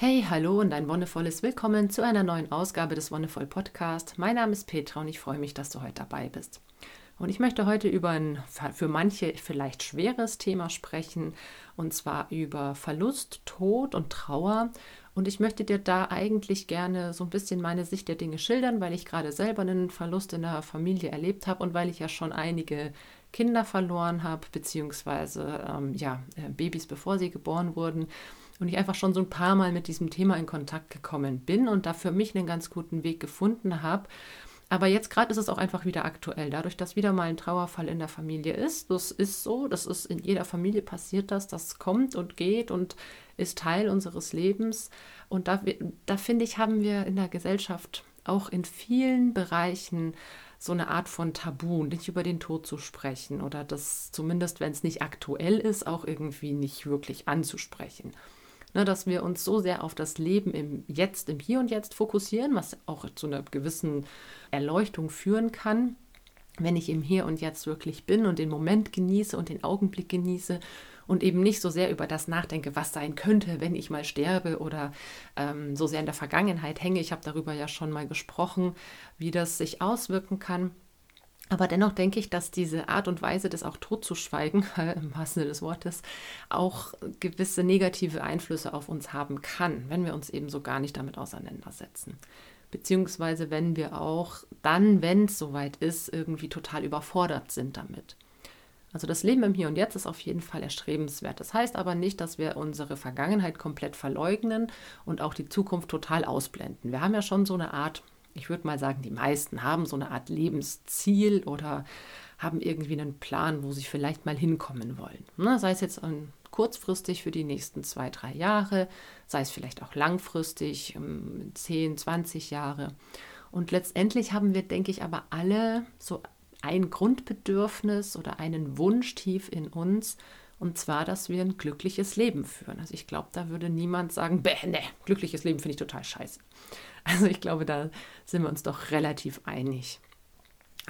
Hey, hallo und ein wundervolles Willkommen zu einer neuen Ausgabe des Wonderful Podcast. Mein Name ist Petra und ich freue mich, dass du heute dabei bist. Und ich möchte heute über ein für manche vielleicht schweres Thema sprechen, und zwar über Verlust, Tod und Trauer. Und ich möchte dir da eigentlich gerne so ein bisschen meine Sicht der Dinge schildern, weil ich gerade selber einen Verlust in der Familie erlebt habe und weil ich ja schon einige Kinder verloren habe, beziehungsweise ähm, ja, äh, Babys, bevor sie geboren wurden und ich einfach schon so ein paar Mal mit diesem Thema in Kontakt gekommen bin und da für mich einen ganz guten Weg gefunden habe. Aber jetzt gerade ist es auch einfach wieder aktuell, dadurch, dass wieder mal ein Trauerfall in der Familie ist. Das ist so, das ist in jeder Familie passiert das, das kommt und geht und ist Teil unseres Lebens. Und da, da finde ich, haben wir in der Gesellschaft auch in vielen Bereichen so eine Art von Tabu, nicht über den Tod zu sprechen oder das zumindest, wenn es nicht aktuell ist, auch irgendwie nicht wirklich anzusprechen ne, dass wir uns so sehr auf das Leben im Jetzt, im Hier und Jetzt fokussieren, was auch zu einer gewissen Erleuchtung führen kann, wenn ich im Hier und Jetzt wirklich bin und den Moment genieße und den Augenblick genieße und eben nicht so sehr über das nachdenke, was sein könnte, wenn ich mal sterbe oder ähm, so sehr in der Vergangenheit hänge. Ich habe darüber ja schon mal gesprochen, wie das sich auswirken kann. Aber dennoch denke ich, dass diese Art und Weise, das auch totzuschweigen, im wahrsten Sinne des Wortes, auch gewisse negative Einflüsse auf uns haben kann, wenn wir uns eben so gar nicht damit auseinandersetzen. Beziehungsweise wenn wir auch dann, wenn es soweit ist, irgendwie total überfordert sind damit. Also das Leben im Hier und Jetzt ist auf jeden Fall erstrebenswert. Das heißt aber nicht, dass wir unsere Vergangenheit komplett verleugnen und auch die Zukunft total ausblenden. Wir haben ja schon so eine Art ich würde mal sagen, die meisten haben so eine Art Lebensziel oder haben irgendwie einen Plan, wo sie vielleicht mal hinkommen wollen. Ne? Sei es jetzt kurzfristig für die nächsten zwei, drei Jahre, sei es vielleicht auch langfristig, 10, ähm, 20 Jahre. Und letztendlich haben wir, denke ich, aber alle so ein Grundbedürfnis oder einen Wunsch tief in uns, und zwar, dass wir ein glückliches Leben führen. Also ich glaube, da würde niemand sagen, bäh, ne, glückliches Leben finde ich total scheiße. Also ich glaube, da sind wir uns doch relativ einig.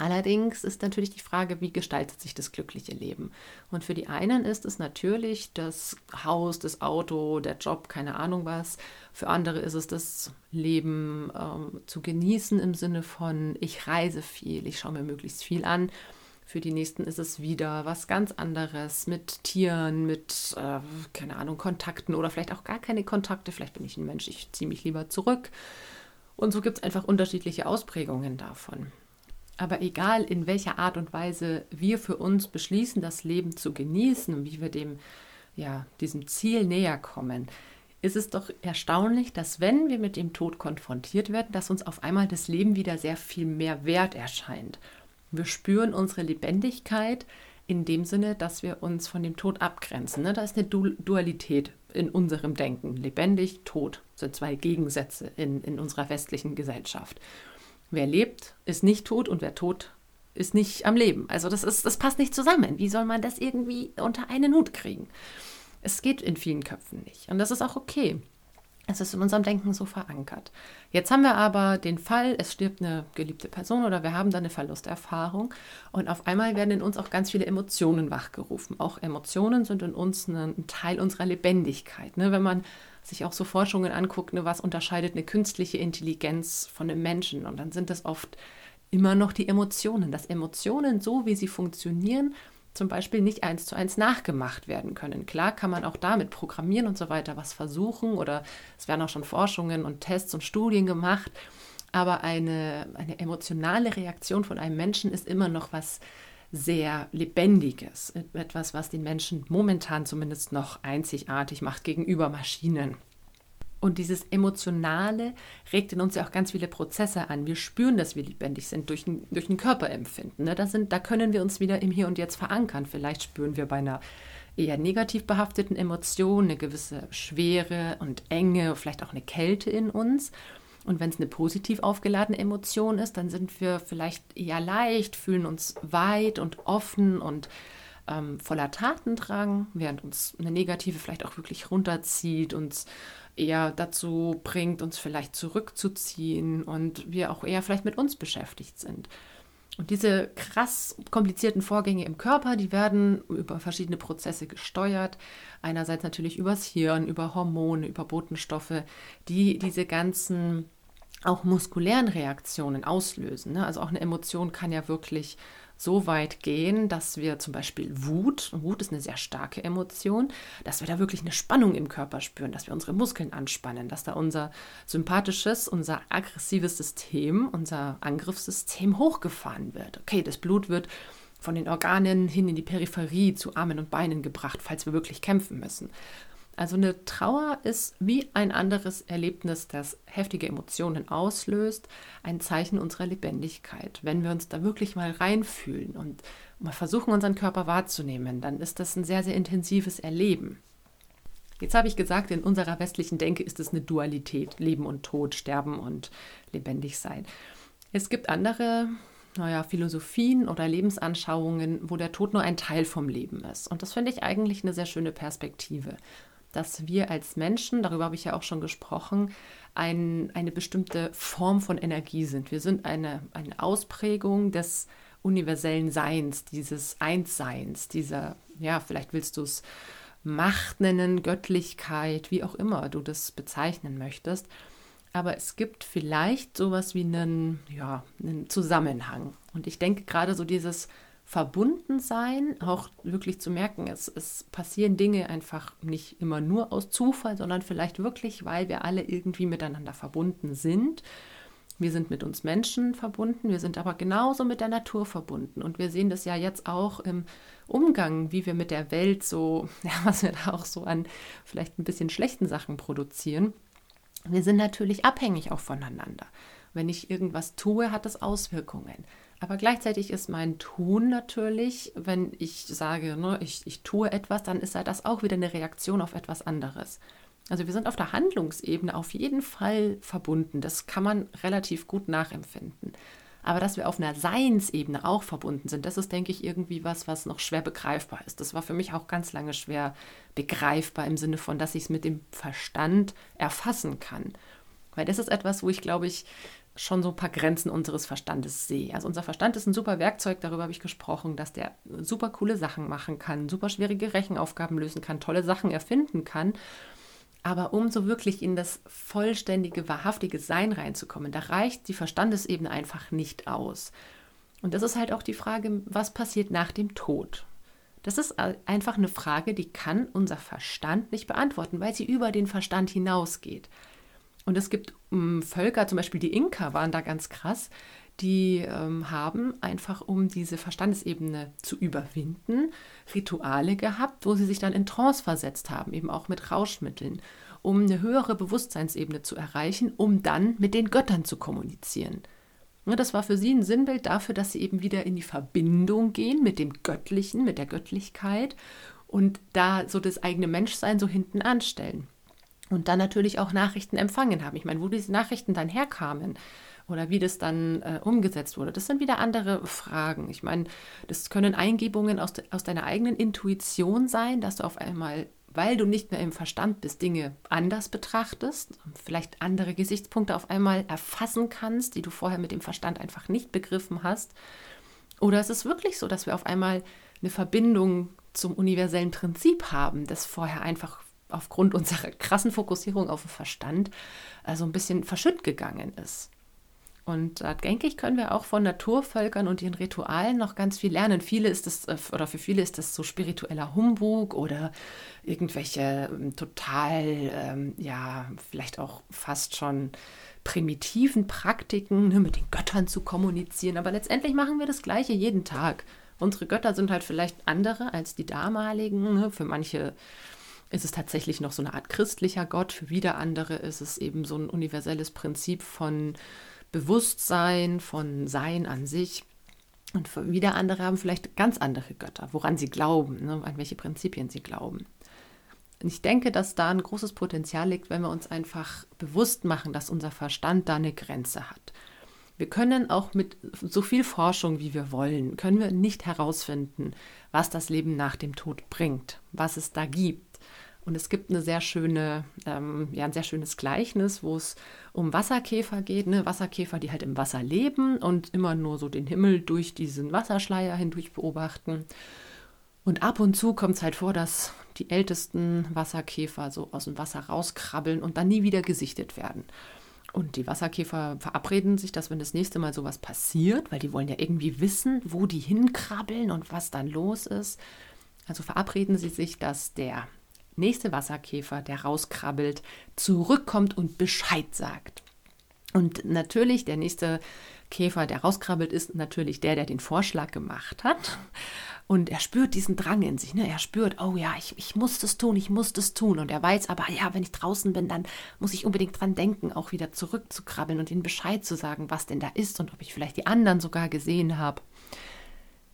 Allerdings ist natürlich die Frage, wie gestaltet sich das glückliche Leben? Und für die einen ist es natürlich das Haus, das Auto, der Job, keine Ahnung was. Für andere ist es das Leben ähm, zu genießen im Sinne von, ich reise viel, ich schaue mir möglichst viel an. Für die nächsten ist es wieder was ganz anderes mit Tieren, mit, äh, keine Ahnung, Kontakten oder vielleicht auch gar keine Kontakte. Vielleicht bin ich ein Mensch, ich ziehe mich lieber zurück. Und so gibt es einfach unterschiedliche Ausprägungen davon. Aber egal, in welcher Art und Weise wir für uns beschließen, das Leben zu genießen und wie wir dem, ja, diesem Ziel näher kommen, ist es doch erstaunlich, dass wenn wir mit dem Tod konfrontiert werden, dass uns auf einmal das Leben wieder sehr viel mehr wert erscheint. Wir spüren unsere Lebendigkeit in dem Sinne, dass wir uns von dem Tod abgrenzen. Ne? Da ist eine Dualität in unserem Denken. Lebendig, tot sind zwei Gegensätze in, in unserer westlichen Gesellschaft. Wer lebt, ist nicht tot und wer tot ist nicht am Leben. Also das, ist, das passt nicht zusammen. Wie soll man das irgendwie unter einen Hut kriegen? Es geht in vielen Köpfen nicht. Und das ist auch okay. Es ist in unserem Denken so verankert. Jetzt haben wir aber den Fall, es stirbt eine geliebte Person oder wir haben da eine Verlusterfahrung und auf einmal werden in uns auch ganz viele Emotionen wachgerufen. Auch Emotionen sind in uns ein Teil unserer Lebendigkeit. Ne? Wenn man sich auch so Forschungen anguckt, ne, was unterscheidet eine künstliche Intelligenz von einem Menschen und dann sind das oft immer noch die Emotionen. Dass Emotionen so, wie sie funktionieren, zum Beispiel nicht eins zu eins nachgemacht werden können. Klar kann man auch damit programmieren und so weiter was versuchen oder es werden auch schon Forschungen und Tests und Studien gemacht, aber eine, eine emotionale Reaktion von einem Menschen ist immer noch was sehr Lebendiges, etwas, was den Menschen momentan zumindest noch einzigartig macht gegenüber Maschinen. Und dieses Emotionale regt in uns ja auch ganz viele Prozesse an. Wir spüren, dass wir lebendig sind durch ein, durch ein Körperempfinden. Ne? Da, sind, da können wir uns wieder im Hier und Jetzt verankern. Vielleicht spüren wir bei einer eher negativ behafteten Emotion eine gewisse Schwere und Enge, vielleicht auch eine Kälte in uns. Und wenn es eine positiv aufgeladene Emotion ist, dann sind wir vielleicht eher leicht, fühlen uns weit und offen und ähm, voller Tatendrang, während uns eine negative vielleicht auch wirklich runterzieht, uns eher dazu bringt, uns vielleicht zurückzuziehen und wir auch eher vielleicht mit uns beschäftigt sind. Und diese krass komplizierten Vorgänge im Körper, die werden über verschiedene Prozesse gesteuert. Einerseits natürlich übers Hirn, über Hormone, über Botenstoffe, die diese ganzen auch muskulären Reaktionen auslösen. Ne? Also auch eine Emotion kann ja wirklich so weit gehen, dass wir zum Beispiel Wut, und Wut ist eine sehr starke Emotion, dass wir da wirklich eine Spannung im Körper spüren, dass wir unsere Muskeln anspannen, dass da unser sympathisches, unser aggressives System, unser Angriffssystem hochgefahren wird. Okay, das Blut wird von den Organen hin in die Peripherie zu Armen und Beinen gebracht, falls wir wirklich kämpfen müssen. Also eine Trauer ist wie ein anderes Erlebnis, das heftige Emotionen auslöst, ein Zeichen unserer Lebendigkeit. Wenn wir uns da wirklich mal reinfühlen und mal versuchen, unseren Körper wahrzunehmen, dann ist das ein sehr, sehr intensives Erleben. Jetzt habe ich gesagt, in unserer westlichen Denke ist es eine Dualität, Leben und Tod, Sterben und lebendig sein. Es gibt andere naja, Philosophien oder Lebensanschauungen, wo der Tod nur ein Teil vom Leben ist. Und das finde ich eigentlich eine sehr schöne Perspektive dass wir als Menschen, darüber habe ich ja auch schon gesprochen, ein, eine bestimmte Form von Energie sind. Wir sind eine, eine Ausprägung des universellen Seins, dieses Einsseins, dieser, ja, vielleicht willst du es Macht nennen, Göttlichkeit, wie auch immer du das bezeichnen möchtest. Aber es gibt vielleicht sowas wie einen, ja, einen Zusammenhang. Und ich denke gerade so dieses verbunden sein, auch wirklich zu merken, es, es passieren Dinge einfach nicht immer nur aus Zufall, sondern vielleicht wirklich, weil wir alle irgendwie miteinander verbunden sind. Wir sind mit uns Menschen verbunden, wir sind aber genauso mit der Natur verbunden. Und wir sehen das ja jetzt auch im Umgang, wie wir mit der Welt so, ja, was wir da auch so an vielleicht ein bisschen schlechten Sachen produzieren. Wir sind natürlich abhängig auch voneinander. Wenn ich irgendwas tue, hat es Auswirkungen. Aber gleichzeitig ist mein Tun natürlich, wenn ich sage, ne, ich, ich tue etwas, dann ist ja das auch wieder eine Reaktion auf etwas anderes. Also wir sind auf der Handlungsebene auf jeden Fall verbunden. Das kann man relativ gut nachempfinden. Aber dass wir auf einer Seinsebene auch verbunden sind, das ist, denke ich, irgendwie was, was noch schwer begreifbar ist. Das war für mich auch ganz lange schwer begreifbar im Sinne von, dass ich es mit dem Verstand erfassen kann. Weil das ist etwas, wo ich, glaube ich, schon so ein paar Grenzen unseres Verstandes sehe. Also unser Verstand ist ein super Werkzeug, darüber habe ich gesprochen, dass der super coole Sachen machen kann, super schwierige Rechenaufgaben lösen kann, tolle Sachen erfinden kann. Aber um so wirklich in das vollständige, wahrhaftige Sein reinzukommen, da reicht die Verstandesebene einfach nicht aus. Und das ist halt auch die Frage, was passiert nach dem Tod? Das ist einfach eine Frage, die kann unser Verstand nicht beantworten, weil sie über den Verstand hinausgeht. Und es gibt ähm, Völker, zum Beispiel die Inka waren da ganz krass, die ähm, haben einfach, um diese Verstandesebene zu überwinden, Rituale gehabt, wo sie sich dann in Trance versetzt haben, eben auch mit Rauschmitteln, um eine höhere Bewusstseinsebene zu erreichen, um dann mit den Göttern zu kommunizieren. Ja, das war für sie ein Sinnbild dafür, dass sie eben wieder in die Verbindung gehen mit dem Göttlichen, mit der Göttlichkeit und da so das eigene Menschsein so hinten anstellen und dann natürlich auch Nachrichten empfangen haben. Ich meine, wo diese Nachrichten dann herkamen oder wie das dann äh, umgesetzt wurde, das sind wieder andere Fragen. Ich meine, das können Eingebungen aus, de, aus deiner eigenen Intuition sein, dass du auf einmal, weil du nicht mehr im Verstand bist, Dinge anders betrachtest, vielleicht andere Gesichtspunkte auf einmal erfassen kannst, die du vorher mit dem Verstand einfach nicht begriffen hast. Oder es ist wirklich so, dass wir auf einmal eine Verbindung zum universellen Prinzip haben, das vorher einfach aufgrund unserer krassen Fokussierung auf den Verstand äh, so ein bisschen verschütt gegangen ist. Und da denke ich, können wir auch von Naturvölkern und ihren Ritualen noch ganz viel lernen. Viele ist das, äh, oder für viele ist das so spiritueller Humbug oder irgendwelche ähm, total, ähm, ja, vielleicht auch fast schon primitiven Praktiken, ne, mit den Göttern zu kommunizieren. Aber letztendlich machen wir das Gleiche jeden Tag. Unsere Götter sind halt vielleicht andere als die damaligen. Ne? Für manche ist es tatsächlich noch so eine Art christlicher Gott, für wieder andere ist es eben so ein universelles Prinzip von Bewusstsein, von Sein an sich. Und wieder andere haben vielleicht ganz andere Götter, woran sie glauben, ne, an welche Prinzipien sie glauben. Und ich denke, dass da ein großes Potenzial liegt, wenn wir uns einfach bewusst machen, dass unser Verstand da eine Grenze hat. Wir können auch mit so viel Forschung, wie wir wollen, können wir nicht herausfinden, was das Leben nach dem Tod bringt, was es da gibt Und es gibt eine sehr schöne, ähm, ja, ein sehr schönes Gleichnis, wo es um Wasserkäfer geht. Ne? Wasserkäfer, die halt im Wasser leben und immer nur so den Himmel durch diesen Wasserschleier hindurch beobachten. Und ab und zu kommt es halt vor, dass die ältesten Wasserkäfer so aus dem Wasser rauskrabbeln und dann nie wieder gesichtet werden. Und die Wasserkäfer verabreden sich, dass wenn das nächste Mal sowas passiert, weil die wollen ja irgendwie wissen, wo die hinkrabbeln und was dann los ist. Also verabreden sie sich, dass der nächste Wasserkäfer, der rauskrabbelt, zurückkommt und Bescheid sagt. Und natürlich, der nächste Käfer, der rauskrabbelt, ist natürlich der, der den Vorschlag gemacht hat. Und er spürt diesen Drang in sich. Ne? Er spürt, oh ja, ich, ich muss das tun, ich muss das tun. Und er weiß aber, ja, wenn ich draußen bin, dann muss ich unbedingt dran denken, auch wieder zurückzukrabbeln und ihnen Bescheid zu sagen, was denn da ist und ob ich vielleicht die anderen sogar gesehen habe.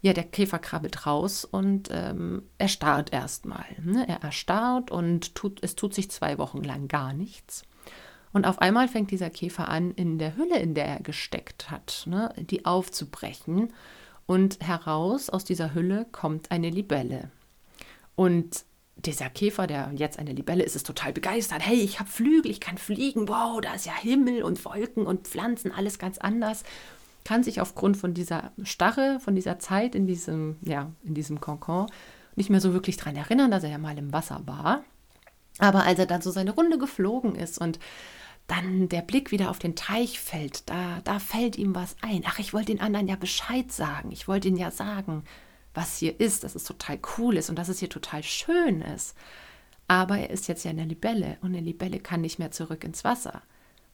Ja, der Käfer krabbelt raus und ähm, er starrt erstmal. Ne? Er erstarrt und tut, es tut sich zwei Wochen lang gar nichts. Und auf einmal fängt dieser Käfer an, in der Hülle, in der er gesteckt hat, ne, die aufzubrechen und heraus aus dieser Hülle kommt eine Libelle. Und dieser Käfer, der jetzt eine Libelle ist, ist total begeistert. Hey, ich habe Flügel, ich kann fliegen. Wow, da ist ja Himmel und Wolken und Pflanzen, alles ganz anders. Kann sich aufgrund von dieser Starre, von dieser Zeit in diesem, ja, in diesem Konkon nicht mehr so wirklich daran erinnern, dass er ja mal im Wasser war. Aber als er dann so seine Runde geflogen ist und dann der Blick wieder auf den Teich fällt, da, da fällt ihm was ein. Ach, ich wollte den anderen ja Bescheid sagen. Ich wollte ihnen ja sagen, was hier ist, dass es total cool ist und dass es hier total schön ist. Aber er ist jetzt ja eine Libelle und eine Libelle kann nicht mehr zurück ins Wasser.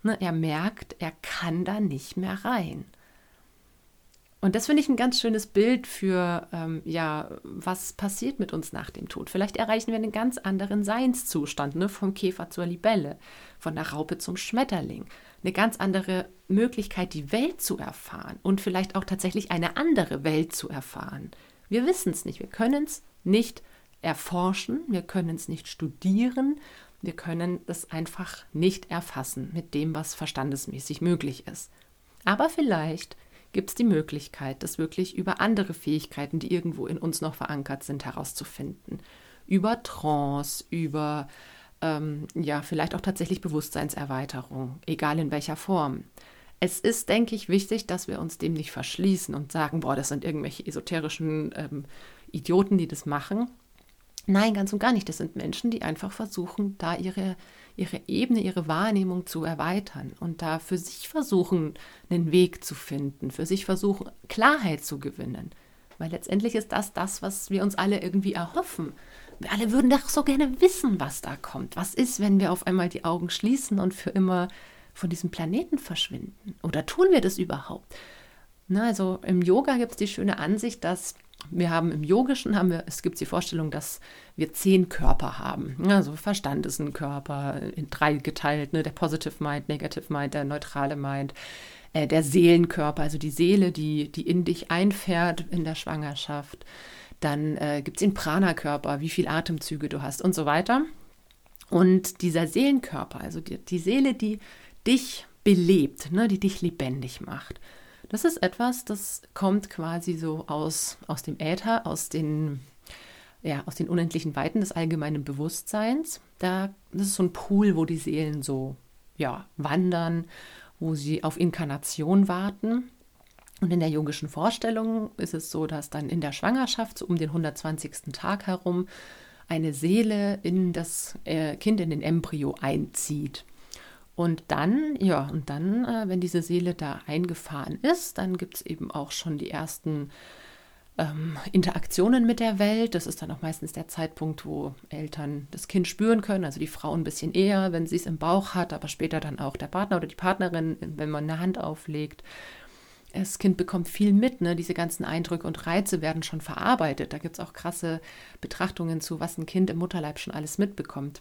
Ne, er merkt, er kann da nicht mehr rein. Und das finde ich ein ganz schönes Bild für, ähm, ja, was passiert mit uns nach dem Tod. Vielleicht erreichen wir einen ganz anderen Seinszustand, ne? vom Käfer zur Libelle, von der Raupe zum Schmetterling. Eine ganz andere Möglichkeit, die Welt zu erfahren und vielleicht auch tatsächlich eine andere Welt zu erfahren. Wir wissen es nicht, wir können es nicht erforschen, wir können es nicht studieren, wir können es einfach nicht erfassen mit dem, was verstandesmäßig möglich ist. Aber vielleicht gibt es die Möglichkeit, das wirklich über andere Fähigkeiten, die irgendwo in uns noch verankert sind, herauszufinden. Über Trance, über ähm, ja, vielleicht auch tatsächlich Bewusstseinserweiterung, egal in welcher Form. Es ist, denke ich, wichtig, dass wir uns dem nicht verschließen und sagen, boah, das sind irgendwelche esoterischen ähm, Idioten, die das machen. Nein, ganz und gar nicht. Das sind Menschen, die einfach versuchen, da ihre ihre Ebene, ihre Wahrnehmung zu erweitern und da für sich versuchen, einen Weg zu finden, für sich versuchen, Klarheit zu gewinnen. Weil letztendlich ist das das, was wir uns alle irgendwie erhoffen. Wir alle würden doch so gerne wissen, was da kommt. Was ist, wenn wir auf einmal die Augen schließen und für immer von diesem Planeten verschwinden? Oder tun wir das überhaupt? Na, also im Yoga gibt es die schöne Ansicht, dass wir haben im Yogischen, haben wir, es gibt die Vorstellung, dass wir zehn Körper haben. Also Verstand ist ein Körper, in drei geteilt, ne? der Positive Mind, Negative Mind, der neutrale Mind, äh, der Seelenkörper, also die Seele, die, die in dich einfährt in der Schwangerschaft. Dann äh, gibt es den Prana-Körper, wie viele Atemzüge du hast und so weiter. Und dieser Seelenkörper, also die, die Seele, die dich belebt, ne? die dich lebendig macht das ist etwas, das kommt quasi so aus, aus dem Äther, aus den, ja, aus den unendlichen Weiten des allgemeinen Bewusstseins. Da, das ist so ein Pool, wo die Seelen so ja, wandern, wo sie auf Inkarnation warten. Und in der yogischen Vorstellung ist es so, dass dann in der Schwangerschaft, so um den 120. Tag herum, eine Seele in das äh, Kind, in den Embryo einzieht. Und dann, ja, und dann, äh, wenn diese Seele da eingefahren ist, dann gibt es eben auch schon die ersten ähm, Interaktionen mit der Welt. Das ist dann auch meistens der Zeitpunkt, wo Eltern das Kind spüren können, also die Frau ein bisschen eher, wenn sie es im Bauch hat, aber später dann auch der Partner oder die Partnerin, wenn man eine Hand auflegt. Das Kind bekommt viel mit, ne? diese ganzen Eindrücke und Reize werden schon verarbeitet. Da gibt es auch krasse Betrachtungen zu, was ein Kind im Mutterleib schon alles mitbekommt.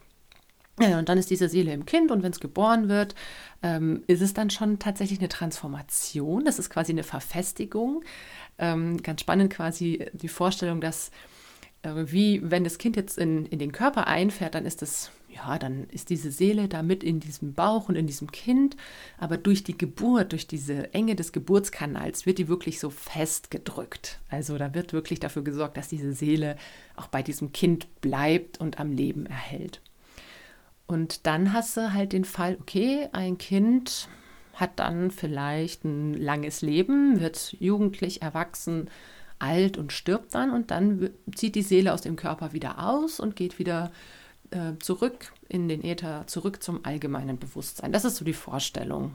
Und dann ist diese Seele im Kind und wenn es geboren wird, ähm, ist es dann schon tatsächlich eine Transformation. Das ist quasi eine Verfestigung. Ähm, ganz spannend quasi die Vorstellung, dass äh, wie wenn das Kind jetzt in, in den Körper einfährt, dann ist das, ja, dann ist diese Seele da mit in diesem Bauch und in diesem Kind. Aber durch die Geburt, durch diese Enge des Geburtskanals wird die wirklich so festgedrückt. Also da wird wirklich dafür gesorgt, dass diese Seele auch bei diesem Kind bleibt und am Leben erhält. Und dann hast du halt den Fall, okay, ein Kind hat dann vielleicht ein langes Leben, wird jugendlich, erwachsen, alt und stirbt dann und dann zieht die Seele aus dem Körper wieder aus und geht wieder äh, zurück in den Äther, zurück zum allgemeinen Bewusstsein. Das ist so die Vorstellung.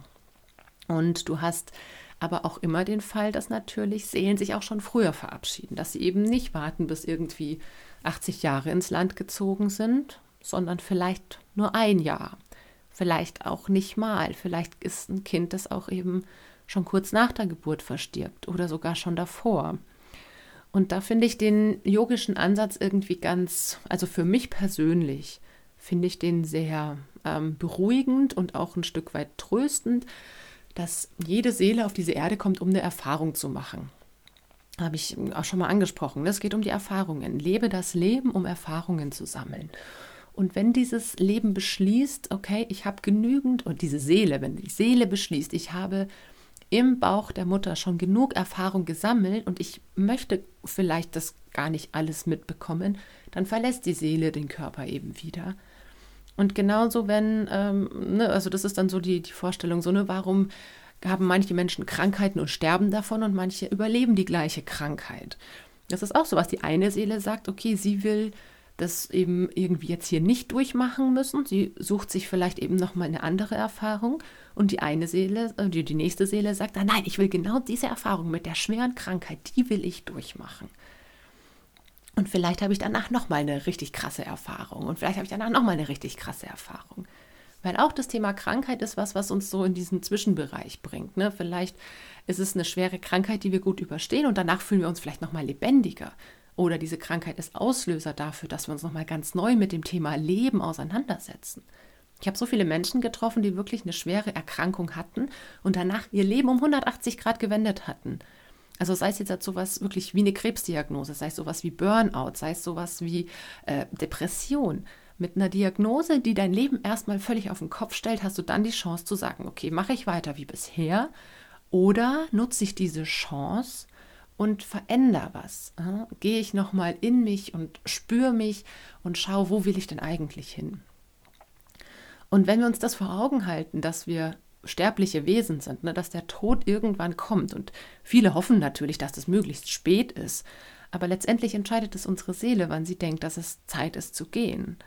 Und du hast aber auch immer den Fall, dass natürlich Seelen sich auch schon früher verabschieden, dass sie eben nicht warten, bis irgendwie 80 Jahre ins Land gezogen sind, sondern vielleicht nur ein Jahr, vielleicht auch nicht mal, vielleicht ist ein Kind, das auch eben schon kurz nach der Geburt verstirbt oder sogar schon davor. Und da finde ich den yogischen Ansatz irgendwie ganz, also für mich persönlich, finde ich den sehr ähm, beruhigend und auch ein Stück weit tröstend, dass jede Seele auf diese Erde kommt, um eine Erfahrung zu machen. Habe ich auch schon mal angesprochen. Es geht um die Erfahrungen. Lebe das Leben, um Erfahrungen zu sammeln. Und wenn dieses Leben beschließt, okay, ich habe genügend, und diese Seele, wenn die Seele beschließt, ich habe im Bauch der Mutter schon genug Erfahrung gesammelt und ich möchte vielleicht das gar nicht alles mitbekommen, dann verlässt die Seele den Körper eben wieder. Und genauso, wenn, ähm, ne, also das ist dann so die, die Vorstellung, so, ne, warum haben manche Menschen Krankheiten und sterben davon und manche überleben die gleiche Krankheit. Das ist auch so, was die eine Seele sagt, okay, sie will das eben irgendwie jetzt hier nicht durchmachen müssen. Sie sucht sich vielleicht eben nochmal eine andere Erfahrung. Und die eine Seele, äh, die, die nächste Seele sagt, ah, nein, ich will genau diese Erfahrung mit der schweren Krankheit, die will ich durchmachen. Und vielleicht habe ich danach nochmal eine richtig krasse Erfahrung. Und vielleicht habe ich danach nochmal eine richtig krasse Erfahrung. Weil auch das Thema Krankheit ist was, was uns so in diesen Zwischenbereich bringt. Ne? Vielleicht ist es eine schwere Krankheit, die wir gut überstehen und danach fühlen wir uns vielleicht nochmal lebendiger. Oder diese Krankheit ist Auslöser dafür, dass wir uns nochmal ganz neu mit dem Thema Leben auseinandersetzen. Ich habe so viele Menschen getroffen, die wirklich eine schwere Erkrankung hatten und danach ihr Leben um 180 Grad gewendet hatten. Also sei es jetzt sowas wirklich wie eine Krebsdiagnose, sei es sowas wie Burnout, sei es sowas wie äh, Depression. Mit einer Diagnose, die dein Leben erstmal völlig auf den Kopf stellt, hast du dann die Chance zu sagen, okay, mache ich weiter wie bisher oder nutze ich diese Chance und verändere was. Äh? Gehe ich nochmal in mich und spüre mich und schaue, wo will ich denn eigentlich hin. Und wenn wir uns das vor Augen halten, dass wir sterbliche Wesen sind, ne, dass der Tod irgendwann kommt. Und viele hoffen natürlich, dass das möglichst spät ist. Aber letztendlich entscheidet es unsere Seele, wann sie denkt, dass es Zeit ist zu gehen.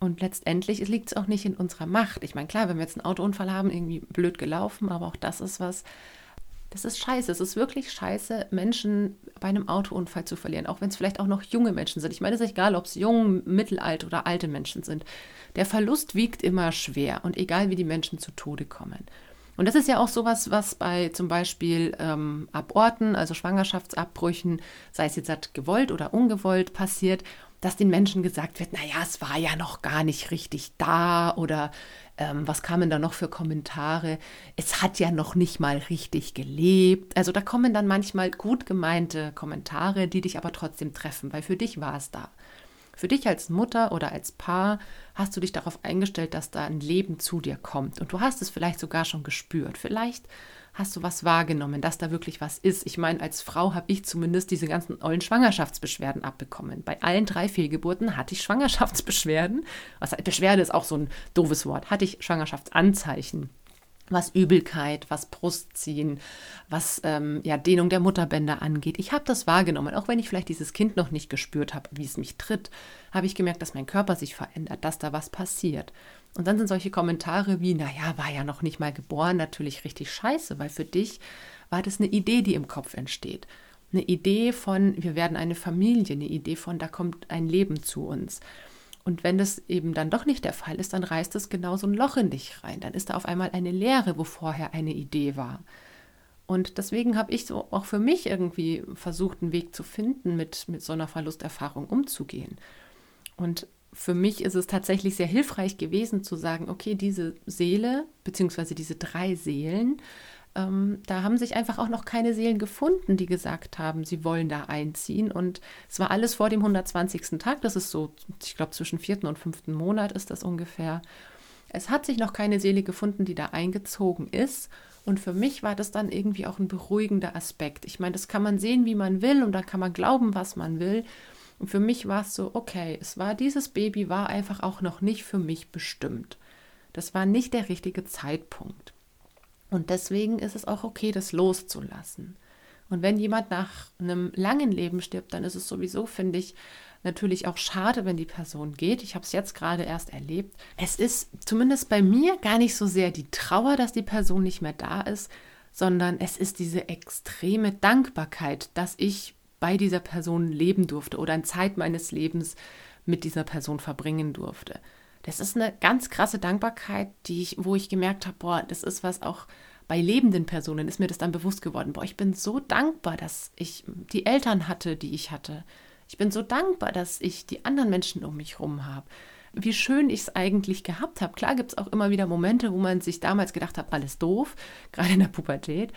Und letztendlich liegt es auch nicht in unserer Macht. Ich meine, klar, wenn wir jetzt einen Autounfall haben, irgendwie blöd gelaufen, aber auch das ist was, das ist scheiße. Es ist wirklich scheiße, Menschen bei einem Autounfall zu verlieren, auch wenn es vielleicht auch noch junge Menschen sind. Ich meine, es ist egal, ob es jung, mittelalt oder alte Menschen sind. Der Verlust wiegt immer schwer und egal, wie die Menschen zu Tode kommen. Und das ist ja auch sowas, was bei zum Beispiel ähm, Aborten, also Schwangerschaftsabbrüchen, sei es jetzt gewollt oder ungewollt, passiert, dass den Menschen gesagt wird, naja, es war ja noch gar nicht richtig da oder ähm, was kamen da noch für Kommentare? Es hat ja noch nicht mal richtig gelebt. Also da kommen dann manchmal gut gemeinte Kommentare, die dich aber trotzdem treffen, weil für dich war es da. Für dich als Mutter oder als Paar hast du dich darauf eingestellt, dass da ein Leben zu dir kommt. Und du hast es vielleicht sogar schon gespürt. Vielleicht hast du was wahrgenommen, dass da wirklich was ist. Ich meine, als Frau habe ich zumindest diese ganzen ollen Schwangerschaftsbeschwerden abbekommen. Bei allen drei Fehlgeburten hatte ich Schwangerschaftsbeschwerden. Was, Beschwerde ist auch so ein doofes Wort. Hatte ich Schwangerschaftsanzeichen was Übelkeit, was Brustziehen, was ähm, ja, Dehnung der Mutterbänder angeht. Ich habe das wahrgenommen, auch wenn ich vielleicht dieses Kind noch nicht gespürt habe, wie es mich tritt, habe ich gemerkt, dass mein Körper sich verändert, dass da was passiert. Und dann sind solche Kommentare wie, naja, war ja noch nicht mal geboren, natürlich richtig scheiße, weil für dich war das eine Idee, die im Kopf entsteht. Eine Idee von, wir werden eine Familie, eine Idee von, da kommt ein Leben zu uns. Und wenn das eben dann doch nicht der Fall ist, dann reißt es genau so ein Loch in dich rein. Dann ist da auf einmal eine Leere, wo vorher eine Idee war. Und deswegen habe ich so auch für mich irgendwie versucht, einen Weg zu finden, mit, mit so einer Verlusterfahrung umzugehen. Und für mich ist es tatsächlich sehr hilfreich gewesen zu sagen, okay, diese Seele, beziehungsweise diese drei Seelen, ähm, da haben sich einfach auch noch keine Seelen gefunden, die gesagt haben, sie wollen da einziehen. Und es war alles vor dem 120. Tag, das ist so, ich glaube, zwischen vierten und fünften Monat ist das ungefähr. Es hat sich noch keine Seele gefunden, die da eingezogen ist. Und für mich war das dann irgendwie auch ein beruhigender Aspekt. Ich meine, das kann man sehen, wie man will, und da kann man glauben, was man will. Und für mich war es so, okay, es war dieses Baby war einfach auch noch nicht für mich bestimmt. Das war nicht der richtige Zeitpunkt. Und deswegen ist es auch okay, das loszulassen. Und wenn jemand nach einem langen Leben stirbt, dann ist es sowieso, finde ich, natürlich auch schade, wenn die Person geht. Ich habe es jetzt gerade erst erlebt. Es ist zumindest bei mir gar nicht so sehr die Trauer, dass die Person nicht mehr da ist, sondern es ist diese extreme Dankbarkeit, dass ich bei dieser Person leben durfte oder eine Zeit meines Lebens mit dieser Person verbringen durfte. Das ist eine ganz krasse Dankbarkeit, die ich, wo ich gemerkt habe, boah, das ist was auch bei lebenden Personen ist mir das dann bewusst geworden. Boah, ich bin so dankbar, dass ich die Eltern hatte, die ich hatte. Ich bin so dankbar, dass ich die anderen Menschen um mich herum habe. Wie schön ich es eigentlich gehabt habe. Klar gibt es auch immer wieder Momente, wo man sich damals gedacht hat, alles doof, gerade in der Pubertät.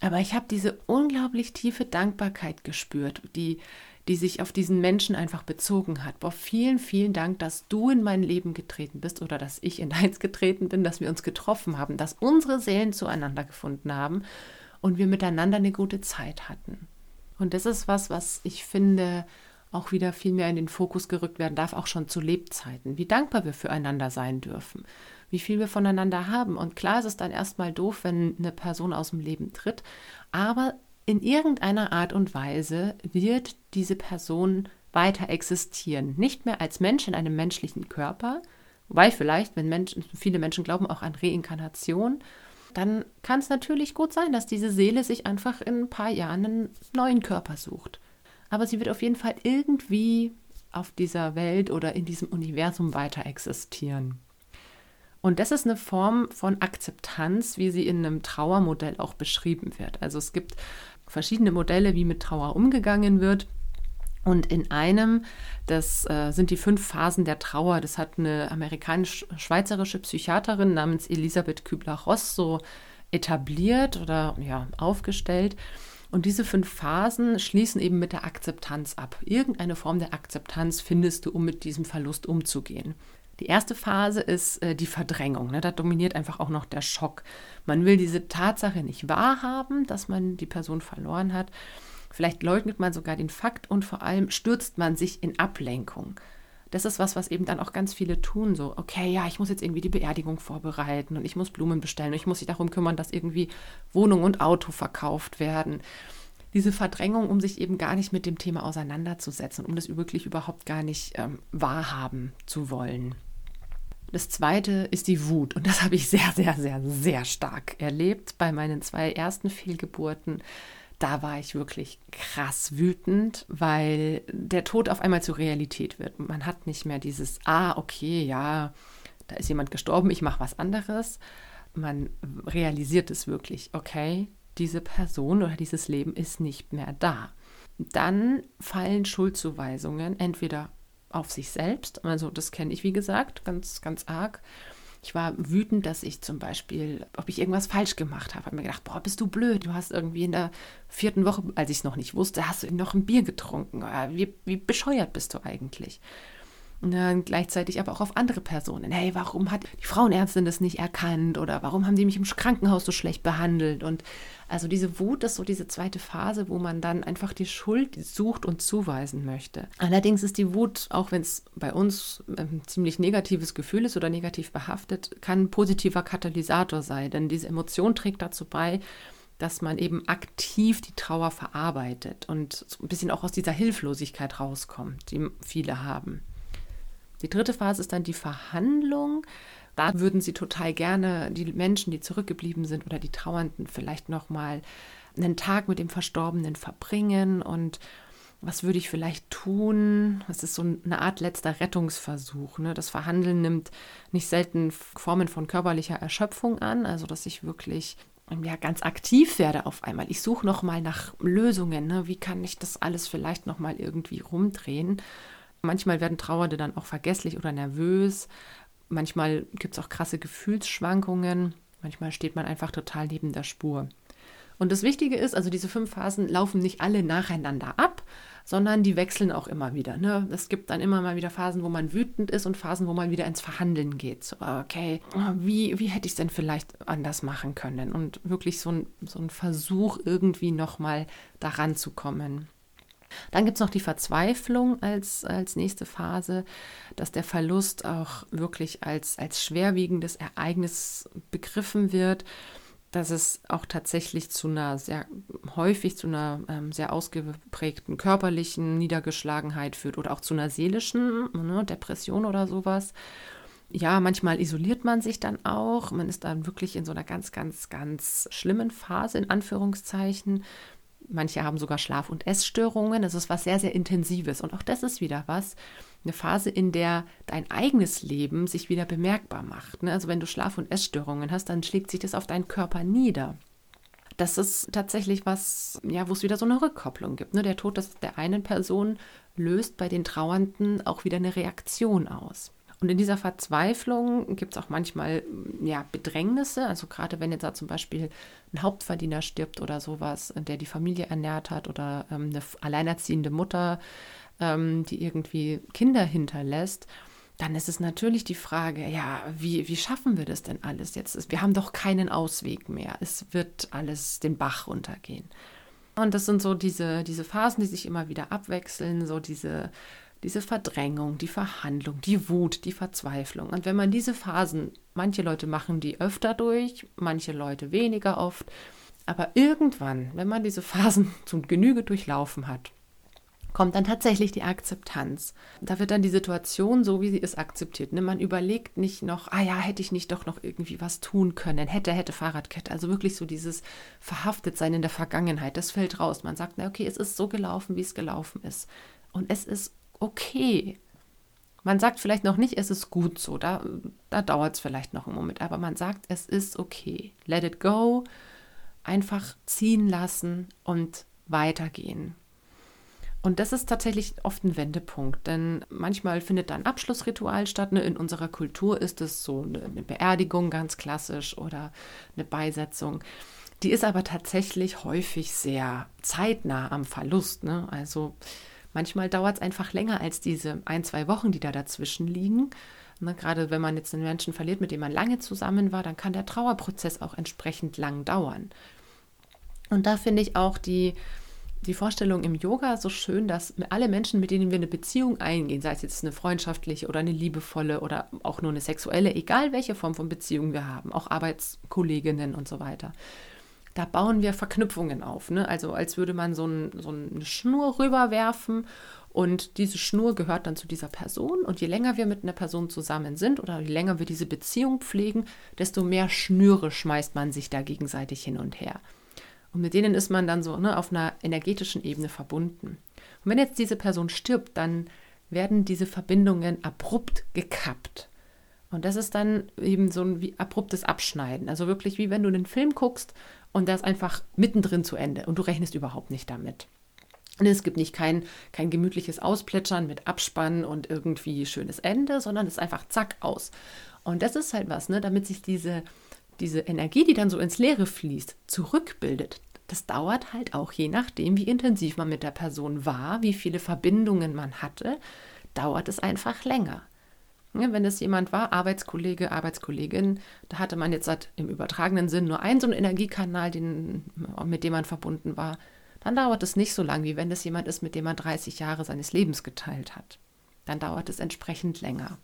Aber ich habe diese unglaublich tiefe Dankbarkeit gespürt, die, die sich auf diesen Menschen einfach bezogen hat. Boah, vielen, vielen Dank, dass du in mein Leben getreten bist oder dass ich in deins getreten bin, dass wir uns getroffen haben, dass unsere Seelen zueinander gefunden haben und wir miteinander eine gute Zeit hatten. Und das ist was, was ich finde, auch wieder viel mehr in den Fokus gerückt werden darf, auch schon zu Lebzeiten. Wie dankbar wir füreinander sein dürfen, wie viel wir voneinander haben. Und klar ist es dann erstmal doof, wenn eine Person aus dem Leben tritt, aber in irgendeiner Art und Weise wird diese Person weiter existieren. Nicht mehr als Mensch in einem menschlichen Körper, wobei vielleicht, wenn Menschen, viele Menschen glauben auch an Reinkarnation, dann kann es natürlich gut sein, dass diese Seele sich einfach in ein paar Jahren einen neuen Körper sucht aber sie wird auf jeden Fall irgendwie auf dieser Welt oder in diesem Universum weiter existieren. Und das ist eine Form von Akzeptanz, wie sie in einem Trauermodell auch beschrieben wird. Also es gibt verschiedene Modelle, wie mit Trauer umgegangen wird. Und in einem, das äh, sind die fünf Phasen der Trauer, das hat eine amerikanisch-schweizerische Psychiaterin namens Elisabeth Kübler-Ross so etabliert oder ja, aufgestellt. Und diese fünf Phasen schließen eben mit der Akzeptanz ab. Irgendeine Form der Akzeptanz findest du, um mit diesem Verlust umzugehen. Die erste Phase ist äh, die Verdrängung. Ne? Da dominiert einfach auch noch der Schock. Man will diese Tatsache nicht wahrhaben, dass man die Person verloren hat. Vielleicht leugnet man sogar den Fakt und vor allem stürzt man sich in Ablenkung das ist was, was eben dann auch ganz viele tun. So, okay, ja, ich muss jetzt irgendwie die Beerdigung vorbereiten und ich muss Blumen bestellen und ich muss mich darum kümmern, dass irgendwie Wohnung und Auto verkauft werden. Diese Verdrängung, um sich eben gar nicht mit dem Thema auseinanderzusetzen, um das wirklich überhaupt gar nicht ähm, wahrhaben zu wollen. Das zweite ist die Wut. Und das habe ich sehr, sehr, sehr, sehr stark erlebt bei meinen zwei ersten Fehlgeburten da war ich wirklich krass wütend, weil der Tod auf einmal zur Realität wird. Man hat nicht mehr dieses, ah, okay, ja, da ist jemand gestorben, ich mache was anderes. Man realisiert es wirklich, okay, diese Person oder dieses Leben ist nicht mehr da. Dann fallen Schuldzuweisungen entweder auf sich selbst, also das kenne ich wie gesagt ganz, ganz arg, ich war wütend, dass ich zum Beispiel, ob ich irgendwas falsch gemacht habe. Ich habe mir gedacht, boah, bist du blöd. Du hast irgendwie in der vierten Woche, als ich es noch nicht wusste, hast du noch ein Bier getrunken. Wie, wie bescheuert bist du eigentlich? Dann gleichzeitig aber auch auf andere Personen. Hey, warum hat die Frauenärztin das nicht erkannt? Oder warum haben die mich im Krankenhaus so schlecht behandelt? Und also diese Wut ist so diese zweite Phase, wo man dann einfach die Schuld sucht und zuweisen möchte. Allerdings ist die Wut, auch wenn es bei uns ein ziemlich negatives Gefühl ist oder negativ behaftet, kann ein positiver Katalysator sein. Denn diese Emotion trägt dazu bei, dass man eben aktiv die Trauer verarbeitet und so ein bisschen auch aus dieser Hilflosigkeit rauskommt, die viele haben. Die dritte Phase ist dann die Verhandlung. Da würden sie total gerne die Menschen, die zurückgeblieben sind oder die Trauernden vielleicht noch mal einen Tag mit dem Verstorbenen verbringen und was würde ich vielleicht tun? Das ist so eine Art letzter Rettungsversuch. Ne? Das Verhandeln nimmt nicht selten Formen von körperlicher Erschöpfung an, also dass ich wirklich ja, ganz aktiv werde auf einmal. Ich suche noch mal nach Lösungen. Ne? Wie kann ich das alles vielleicht noch mal irgendwie rumdrehen? Manchmal werden Trauernde dann auch vergesslich oder nervös. Manchmal gibt es auch krasse Gefühlsschwankungen. Manchmal steht man einfach total neben der Spur. Und das Wichtige ist, also diese fünf Phasen laufen nicht alle nacheinander ab, sondern die wechseln auch immer wieder. Ne? Es gibt dann immer mal wieder Phasen, wo man wütend ist und Phasen, wo man wieder ins Verhandeln geht. So, okay, wie, wie hätte ich es denn vielleicht anders machen können? Und wirklich so ein, so ein Versuch, irgendwie nochmal daran zu kommen. Dann gibt es noch die Verzweiflung als, als nächste Phase, dass der Verlust auch wirklich als, als schwerwiegendes Ereignis begriffen wird, dass es auch tatsächlich zu einer sehr häufig zu einer ähm, sehr ausgeprägten körperlichen Niedergeschlagenheit führt oder auch zu einer seelischen ne, Depression oder sowas. Ja, manchmal isoliert man sich dann auch. Man ist dann wirklich in so einer ganz, ganz, ganz schlimmen Phase, in Anführungszeichen. Manche haben sogar Schlaf- und Essstörungen. Das ist was sehr, sehr Intensives. Und auch das ist wieder was, eine Phase, in der dein eigenes Leben sich wieder bemerkbar macht. Ne? Also wenn du Schlaf- und Essstörungen hast, dann schlägt sich das auf deinen Körper nieder. Das ist tatsächlich was, ja, wo es wieder so eine Rückkopplung gibt. Ne? Der Tod der einen Person löst bei den Trauernden auch wieder eine Reaktion aus. Und in dieser Verzweiflung gibt es auch manchmal ja, Bedrängnisse. Also gerade wenn jetzt da zum Beispiel ein Hauptverdiener stirbt oder sowas, der die Familie ernährt hat oder ähm, eine alleinerziehende Mutter, ähm, die irgendwie Kinder hinterlässt, dann ist es natürlich die Frage, ja, wie, wie schaffen wir das denn alles jetzt? Wir haben doch keinen Ausweg mehr. Es wird alles den Bach runtergehen. Und das sind so diese, diese Phasen, die sich immer wieder abwechseln, so diese diese Verdrängung, die Verhandlung, die Wut, die Verzweiflung. Und wenn man diese Phasen, manche Leute machen die öfter durch, manche Leute weniger oft, aber irgendwann, wenn man diese Phasen zum Genüge durchlaufen hat, kommt dann tatsächlich die Akzeptanz. Da wird dann die Situation so, wie sie ist, akzeptiert. Ne? Man überlegt nicht noch, ah ja, hätte ich nicht doch noch irgendwie was tun können, hätte, hätte Fahrradkette. Also wirklich so dieses Verhaftetsein in der Vergangenheit, das fällt raus. Man sagt, na okay, es ist so gelaufen, wie es gelaufen ist. Und es ist okay. Man sagt vielleicht noch nicht, es ist gut so, da, da dauert es vielleicht noch einen Moment, aber man sagt, es ist okay. Let it go, einfach ziehen lassen und weitergehen. Und das ist tatsächlich oft ein Wendepunkt, denn manchmal findet da ein Abschlussritual statt. Ne? In unserer Kultur ist es so eine Beerdigung ganz klassisch oder eine Beisetzung. Die ist aber tatsächlich häufig sehr zeitnah am Verlust. Ne? Also Manchmal dauert es einfach länger als diese ein, zwei Wochen, die da dazwischen liegen. Ne, gerade wenn man jetzt einen Menschen verliert, mit dem man lange zusammen war, dann kann der Trauerprozess auch entsprechend lang dauern. Und da finde ich auch die, die Vorstellung im Yoga so schön, dass alle Menschen, mit denen wir eine Beziehung eingehen, sei es jetzt eine freundschaftliche oder eine liebevolle oder auch nur eine sexuelle, egal welche Form von Beziehung wir haben, auch Arbeitskolleginnen und so weiter, da bauen wir Verknüpfungen auf. Ne? Also als würde man so, ein, so eine Schnur rüberwerfen und diese Schnur gehört dann zu dieser Person. Und je länger wir mit einer Person zusammen sind oder je länger wir diese Beziehung pflegen, desto mehr Schnüre schmeißt man sich da gegenseitig hin und her. Und mit denen ist man dann so ne, auf einer energetischen Ebene verbunden. Und wenn jetzt diese Person stirbt, dann werden diese Verbindungen abrupt gekappt. Und das ist dann eben so ein wie abruptes Abschneiden. Also wirklich wie wenn du einen Film guckst und das einfach mittendrin zu Ende und du rechnest überhaupt nicht damit. Und es gibt nicht kein, kein gemütliches Ausplätschern mit Abspann und irgendwie schönes Ende, sondern es ist einfach zack aus. Und das ist halt was, ne, damit sich diese, diese Energie, die dann so ins Leere fließt, zurückbildet. Das dauert halt auch je nachdem, wie intensiv man mit der Person war, wie viele Verbindungen man hatte, dauert es einfach länger. Ja, wenn es jemand war, Arbeitskollege, Arbeitskollegin, da hatte man jetzt seit, im übertragenen Sinn nur einen so einen Energiekanal, den, mit dem man verbunden war, dann dauert es nicht so lang, wie wenn es jemand ist, mit dem man 30 Jahre seines Lebens geteilt hat. Dann dauert es entsprechend länger.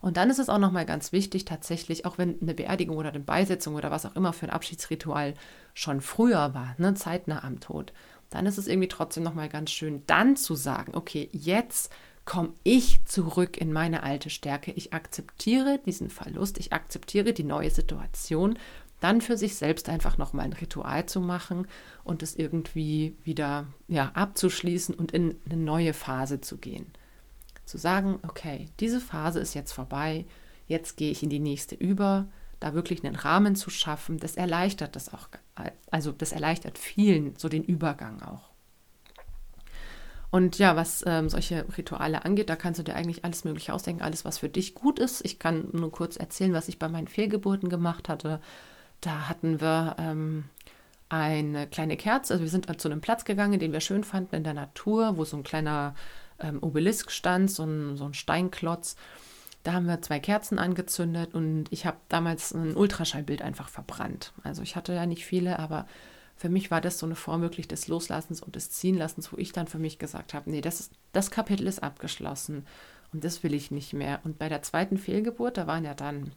Und dann ist es auch nochmal ganz wichtig, tatsächlich, auch wenn eine Beerdigung oder eine Beisetzung oder was auch immer für ein Abschiedsritual schon früher war, ne, zeitnah am Tod, dann ist es irgendwie trotzdem nochmal ganz schön, dann zu sagen, okay, jetzt komme ich zurück in meine alte Stärke. Ich akzeptiere diesen Verlust, ich akzeptiere die neue Situation, dann für sich selbst einfach nochmal ein Ritual zu machen und es irgendwie wieder ja, abzuschließen und in eine neue Phase zu gehen. Zu sagen, okay, diese Phase ist jetzt vorbei, jetzt gehe ich in die nächste über, da wirklich einen Rahmen zu schaffen, das erleichtert das auch, also das erleichtert vielen so den Übergang auch. Und ja, was ähm, solche Rituale angeht, da kannst du dir eigentlich alles Mögliche ausdenken, alles, was für dich gut ist. Ich kann nur kurz erzählen, was ich bei meinen Fehlgeburten gemacht hatte. Da hatten wir ähm, eine kleine Kerze. Also wir sind zu einem Platz gegangen, den wir schön fanden in der Natur, wo so ein kleiner ähm, Obelisk stand, so ein, so ein Steinklotz. Da haben wir zwei Kerzen angezündet und ich habe damals ein Ultraschallbild einfach verbrannt. Also ich hatte ja nicht viele, aber für mich war das so eine Form wirklich des Loslassens und des Ziehenlassens, wo ich dann für mich gesagt habe, nee, das, das Kapitel ist abgeschlossen und das will ich nicht mehr. Und bei der zweiten Fehlgeburt, da waren ja dann,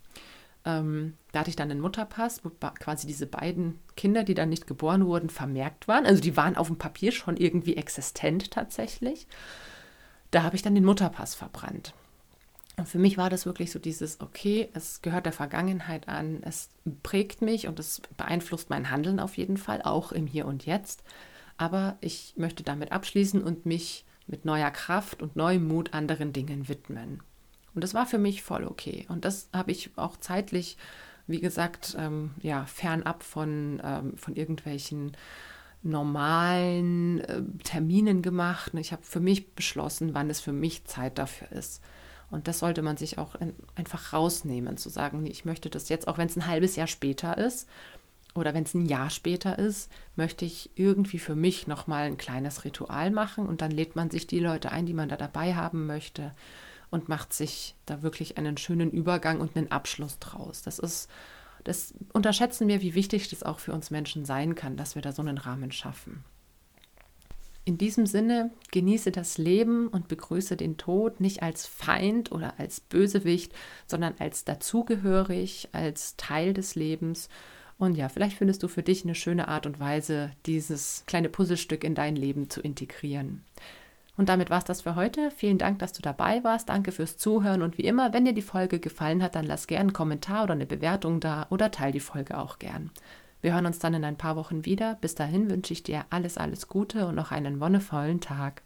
ähm, da hatte ich dann einen Mutterpass, wo quasi diese beiden Kinder, die dann nicht geboren wurden, vermerkt waren. Also die waren auf dem Papier schon irgendwie existent tatsächlich. Da habe ich dann den Mutterpass verbrannt. Und für mich war das wirklich so dieses, okay, es gehört der Vergangenheit an, es prägt mich und es beeinflusst mein Handeln auf jeden Fall, auch im Hier und Jetzt. Aber ich möchte damit abschließen und mich mit neuer Kraft und neuem Mut anderen Dingen widmen. Und das war für mich voll okay. Und das habe ich auch zeitlich, wie gesagt, ähm, ja, fernab von, ähm, von irgendwelchen normalen äh, Terminen gemacht. Ich habe für mich beschlossen, wann es für mich Zeit dafür ist. Und das sollte man sich auch in, einfach rausnehmen, zu sagen, ich möchte das jetzt, auch wenn es ein halbes Jahr später ist oder wenn es ein Jahr später ist, möchte ich irgendwie für mich nochmal ein kleines Ritual machen und dann lädt man sich die Leute ein, die man da dabei haben möchte und macht sich da wirklich einen schönen Übergang und einen Abschluss draus. Das ist, das unterschätzen wir, wie wichtig das auch für uns Menschen sein kann, dass wir da so einen Rahmen schaffen. In diesem Sinne, genieße das Leben und begrüße den Tod nicht als Feind oder als Bösewicht, sondern als dazugehörig, als Teil des Lebens. Und ja, vielleicht findest du für dich eine schöne Art und Weise, dieses kleine Puzzlestück in dein Leben zu integrieren. Und damit war es das für heute. Vielen Dank, dass du dabei warst. Danke fürs Zuhören. Und wie immer, wenn dir die Folge gefallen hat, dann lass gern einen Kommentar oder eine Bewertung da oder teil die Folge auch gern. Wir hören uns dann in ein paar Wochen wieder. Bis dahin wünsche ich dir alles, alles Gute und noch einen wonnevollen Tag.